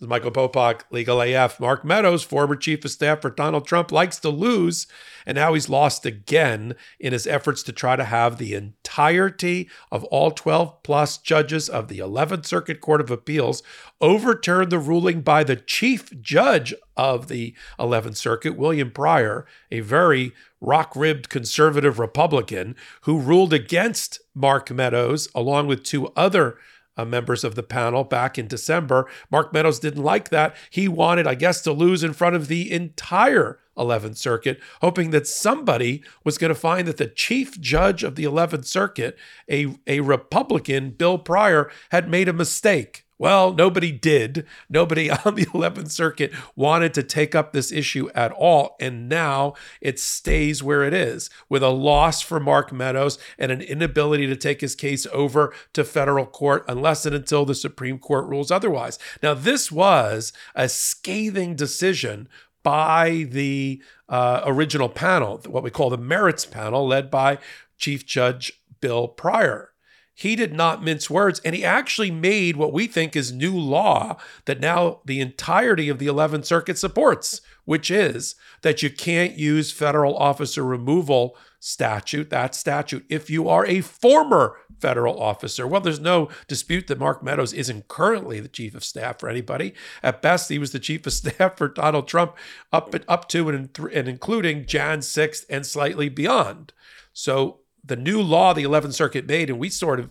This is Michael Popok, Legal AF. Mark Meadows, former chief of staff for Donald Trump, likes to lose, and now he's lost again in his efforts to try to have the entirety of all 12 plus judges of the 11th Circuit Court of Appeals overturn the ruling by the chief judge of the 11th Circuit, William Pryor, a very rock ribbed conservative Republican who ruled against Mark Meadows along with two other uh, members of the panel back in December. Mark Meadows didn't like that. He wanted, I guess, to lose in front of the entire 11th Circuit, hoping that somebody was going to find that the chief judge of the 11th Circuit, a, a Republican, Bill Pryor, had made a mistake. Well, nobody did. Nobody on the 11th Circuit wanted to take up this issue at all. And now it stays where it is with a loss for Mark Meadows and an inability to take his case over to federal court unless and until the Supreme Court rules otherwise. Now, this was a scathing decision by the uh, original panel, what we call the merits panel, led by Chief Judge Bill Pryor he did not mince words and he actually made what we think is new law that now the entirety of the 11th circuit supports which is that you can't use federal officer removal statute that statute if you are a former federal officer. Well there's no dispute that mark meadows isn't currently the chief of staff for anybody. At best he was the chief of staff for donald trump up up to and, and including jan 6th and slightly beyond. So the new law the 11th Circuit made, and we sort of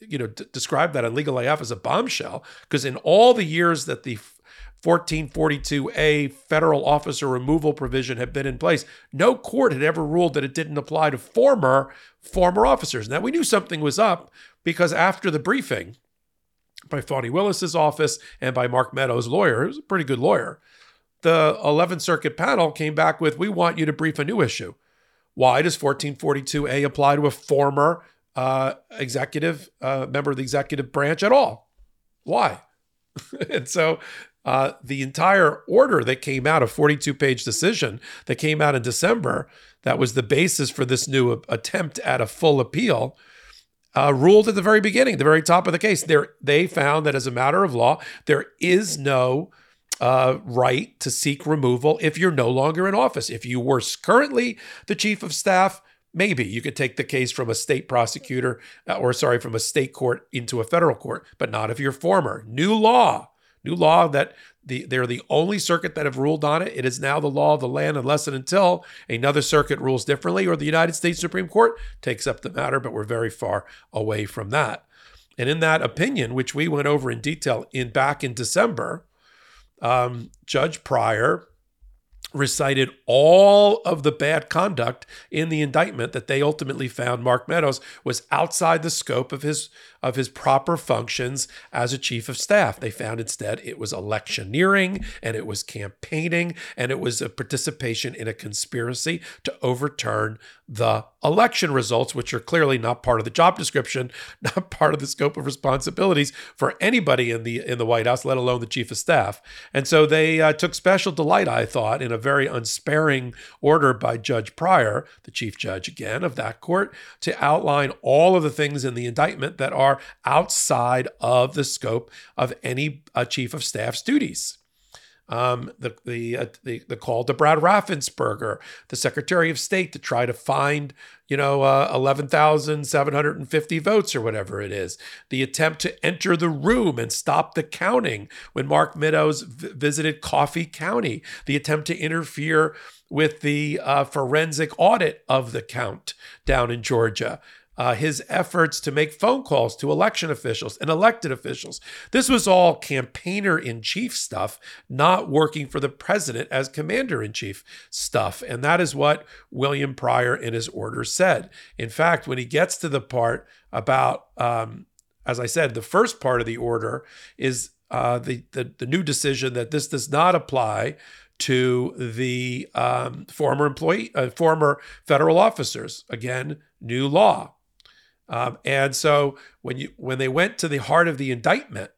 you know d- describe that on Legal AF as a bombshell because in all the years that the 1442A federal officer removal provision had been in place, no court had ever ruled that it didn't apply to former former officers. Now we knew something was up because after the briefing by Fani Willis's office and by Mark Meadows' lawyer, who's a pretty good lawyer, the 11th Circuit panel came back with, "We want you to brief a new issue." Why does 1442A apply to a former uh, executive uh, member of the executive branch at all? Why? and so uh, the entire order that came out, a 42 page decision that came out in December, that was the basis for this new attempt at a full appeal. Uh, ruled at the very beginning, the very top of the case. There, they found that as a matter of law, there is no uh, right to seek removal if you're no longer in office. If you were currently the chief of staff, maybe you could take the case from a state prosecutor uh, or, sorry, from a state court into a federal court, but not if you're former. New law, new law that the, they're the only circuit that have ruled on it. It is now the law of the land unless and until another circuit rules differently or the United States Supreme Court takes up the matter, but we're very far away from that. And in that opinion, which we went over in detail in back in December, um, Judge Pryor recited all of the bad conduct in the indictment that they ultimately found Mark Meadows was outside the scope of his of his proper functions as a chief of staff. They found instead it was electioneering and it was campaigning and it was a participation in a conspiracy to overturn the election results, which are clearly not part of the job description, not part of the scope of responsibilities for anybody in the in the White House, let alone the chief of staff. And so they uh, took special delight, I thought, in a very unsparing order by Judge Pryor, the chief judge again of that court, to outline all of the things in the indictment that are outside of the scope of any uh, chief of staff's duties. Um, the the, uh, the the call to Brad Raffensperger, the Secretary of State, to try to find you know uh, eleven thousand seven hundred and fifty votes or whatever it is. The attempt to enter the room and stop the counting when Mark Meadows v- visited Coffee County. The attempt to interfere with the uh, forensic audit of the count down in Georgia uh, his efforts to make phone calls to election officials and elected officials. This was all campaigner in chief stuff, not working for the president as commander in chief stuff. And that is what William Pryor in his order said. In fact, when he gets to the part about, um, as I said, the first part of the order is uh, the, the, the new decision that this does not apply to the um, former employee, uh, former federal officers. Again, new law. Um, and so when you when they went to the heart of the indictment,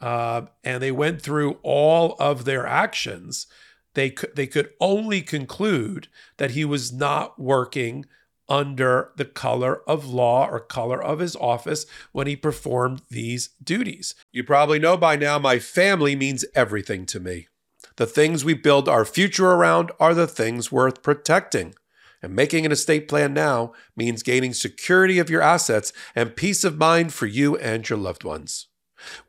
uh, and they went through all of their actions, they could they could only conclude that he was not working under the color of law or color of his office when he performed these duties. You probably know by now my family means everything to me. The things we build our future around are the things worth protecting. And making an estate plan now means gaining security of your assets and peace of mind for you and your loved ones.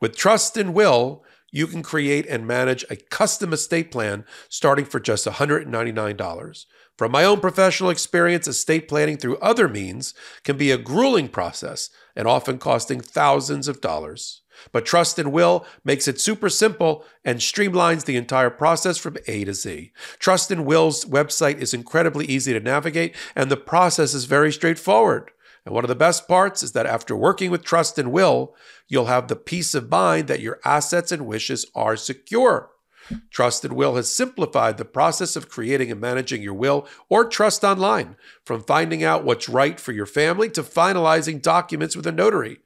With Trust and Will, you can create and manage a custom estate plan starting for just $199. From my own professional experience, estate planning through other means can be a grueling process and often costing thousands of dollars. But Trust and Will makes it super simple and streamlines the entire process from A to Z. Trust and Will's website is incredibly easy to navigate, and the process is very straightforward. And one of the best parts is that after working with Trust and Will, you'll have the peace of mind that your assets and wishes are secure. Trust and Will has simplified the process of creating and managing your will or trust online, from finding out what's right for your family to finalizing documents with a notary.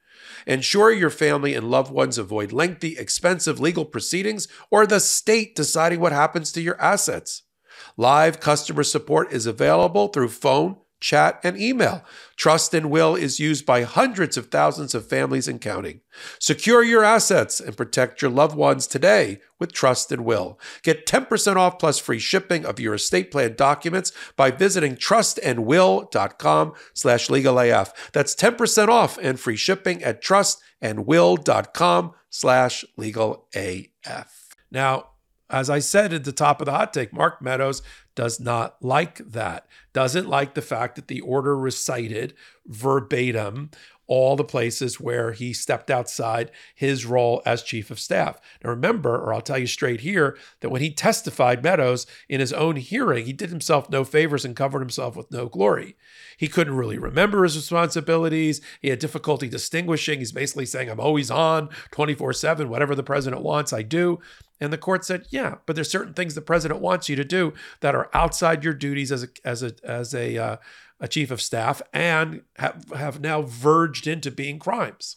Ensure your family and loved ones avoid lengthy, expensive legal proceedings or the state deciding what happens to your assets. Live customer support is available through phone, chat, and email. Trust and Will is used by hundreds of thousands of families and counting. Secure your assets and protect your loved ones today with Trust and Will. Get 10% off plus free shipping of your estate plan documents by visiting trustandwill.com slash legalaf. That's 10% off and free shipping at trustandwill.com slash legalaf. Now, as I said at the top of the hot take, Mark Meadows does not like that, doesn't like the fact that the order recited verbatim all the places where he stepped outside his role as chief of staff. Now, remember, or I'll tell you straight here, that when he testified Meadows in his own hearing, he did himself no favors and covered himself with no glory. He couldn't really remember his responsibilities. He had difficulty distinguishing. He's basically saying, I'm always on 24 7, whatever the president wants, I do. And the court said, "Yeah, but there's certain things the president wants you to do that are outside your duties as a as a as a uh, a chief of staff and have, have now verged into being crimes."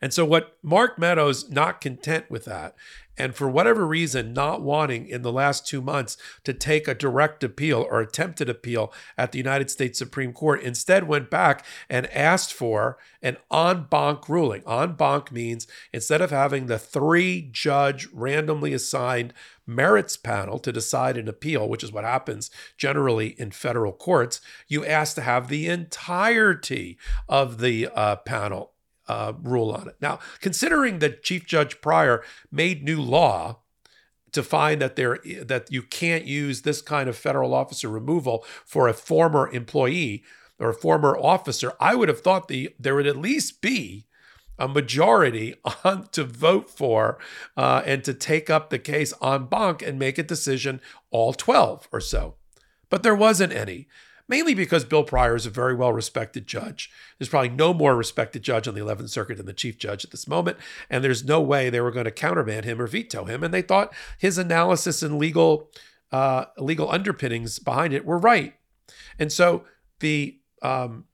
And so, what Mark Meadows not content with that and for whatever reason, not wanting in the last two months to take a direct appeal or attempted appeal at the United States Supreme Court, instead went back and asked for an en banc ruling. En banc means instead of having the three judge randomly assigned merits panel to decide an appeal, which is what happens generally in federal courts, you ask to have the entirety of the uh, panel uh, rule on it. Now, considering that Chief Judge Pryor made new law to find that there that you can't use this kind of federal officer removal for a former employee or a former officer, I would have thought the there would at least be a majority on to vote for uh, and to take up the case en banc and make a decision all 12 or so. But there wasn't any mainly because Bill Pryor is a very well respected judge. There's probably no more respected judge on the 11th Circuit than the chief judge at this moment, and there's no way they were going to countermand him or veto him. And they thought his analysis and legal uh, legal underpinnings behind it were right. And so the um,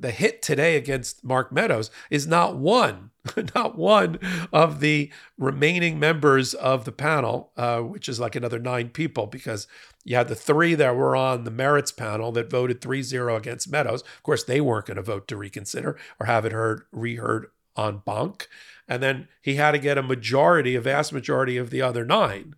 the hit today against Mark Meadows is not one, not one of the remaining members of the panel, uh, which is like another nine people, because you had the three that were on the merits panel that voted 3 0 against Meadows. Of course, they weren't going to vote to reconsider or have it heard reheard en banc. And then he had to get a majority, a vast majority of the other nine.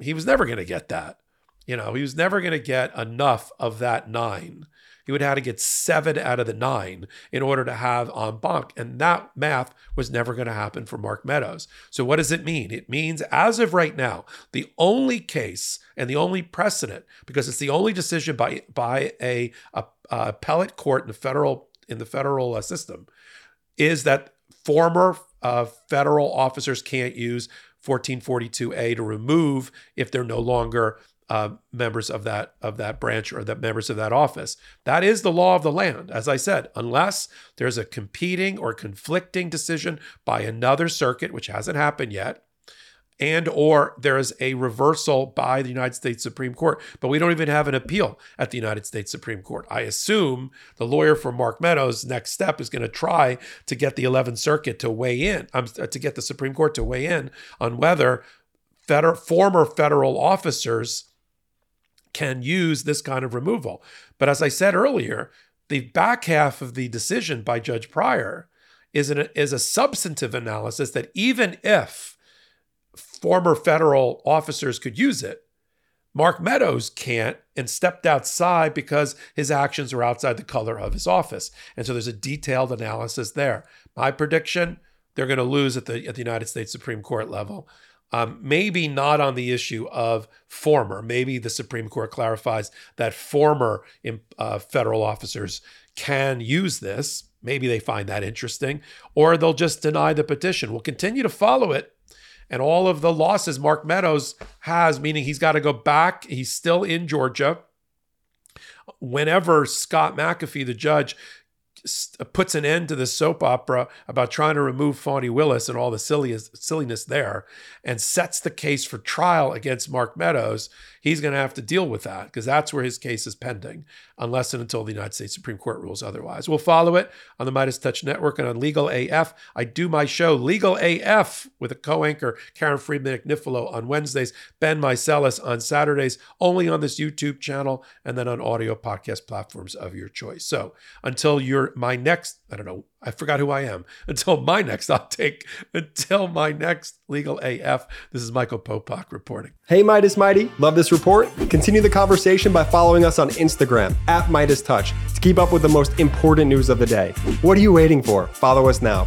He was never going to get that. You know, he was never going to get enough of that nine he would have to get seven out of the nine in order to have en banc. And that math was never going to happen for Mark Meadows. So, what does it mean? It means, as of right now, the only case and the only precedent, because it's the only decision by, by a, a, a appellate court in the federal, in the federal uh, system, is that former uh, federal officers can't use 1442A to remove if they're no longer uh, members of that of that branch or that members of that office. That is the law of the land, as I said, unless there's a competing or conflicting decision by another circuit, which hasn't happened yet, and or there is a reversal by the United States Supreme Court. But we don't even have an appeal at the United States Supreme Court. I assume the lawyer for Mark Meadows' next step is going to try to get the 11th Circuit to weigh in, um, to get the Supreme Court to weigh in on whether federal, former federal officers can use this kind of removal. But as I said earlier, the back half of the decision by Judge Pryor is, an, is a substantive analysis that even if former federal officers could use it, Mark Meadows can't and stepped outside because his actions are outside the color of his office. And so there's a detailed analysis there. My prediction they're going to lose at the, at the United States Supreme Court level. Um, maybe not on the issue of former. Maybe the Supreme Court clarifies that former uh, federal officers can use this. Maybe they find that interesting, or they'll just deny the petition. We'll continue to follow it and all of the losses Mark Meadows has, meaning he's got to go back. He's still in Georgia. Whenever Scott McAfee, the judge, puts an end to the soap opera about trying to remove Fani Willis and all the silliness there and sets the case for trial against Mark Meadows, he's going to have to deal with that because that's where his case is pending, unless and until the United States Supreme Court rules otherwise. We'll follow it on the MeidasTouch Network and on Legal AF. I do my show, Legal AF, with a co anchor, Karen Friedman Agnifilo, on Wednesdays, Ben Meiselas on Saturdays, only on this YouTube channel, and then on audio podcast platforms of your choice. So until you're my next, I don't know, I forgot who I am. Until my next, I'll take until my next legal AF. This is Michael Popok reporting. Hey, Meidas Mighty, love this report? Continue the conversation by following us on Instagram at MeidasTouch to keep up with the most important news of the day. What are you waiting for? Follow us now.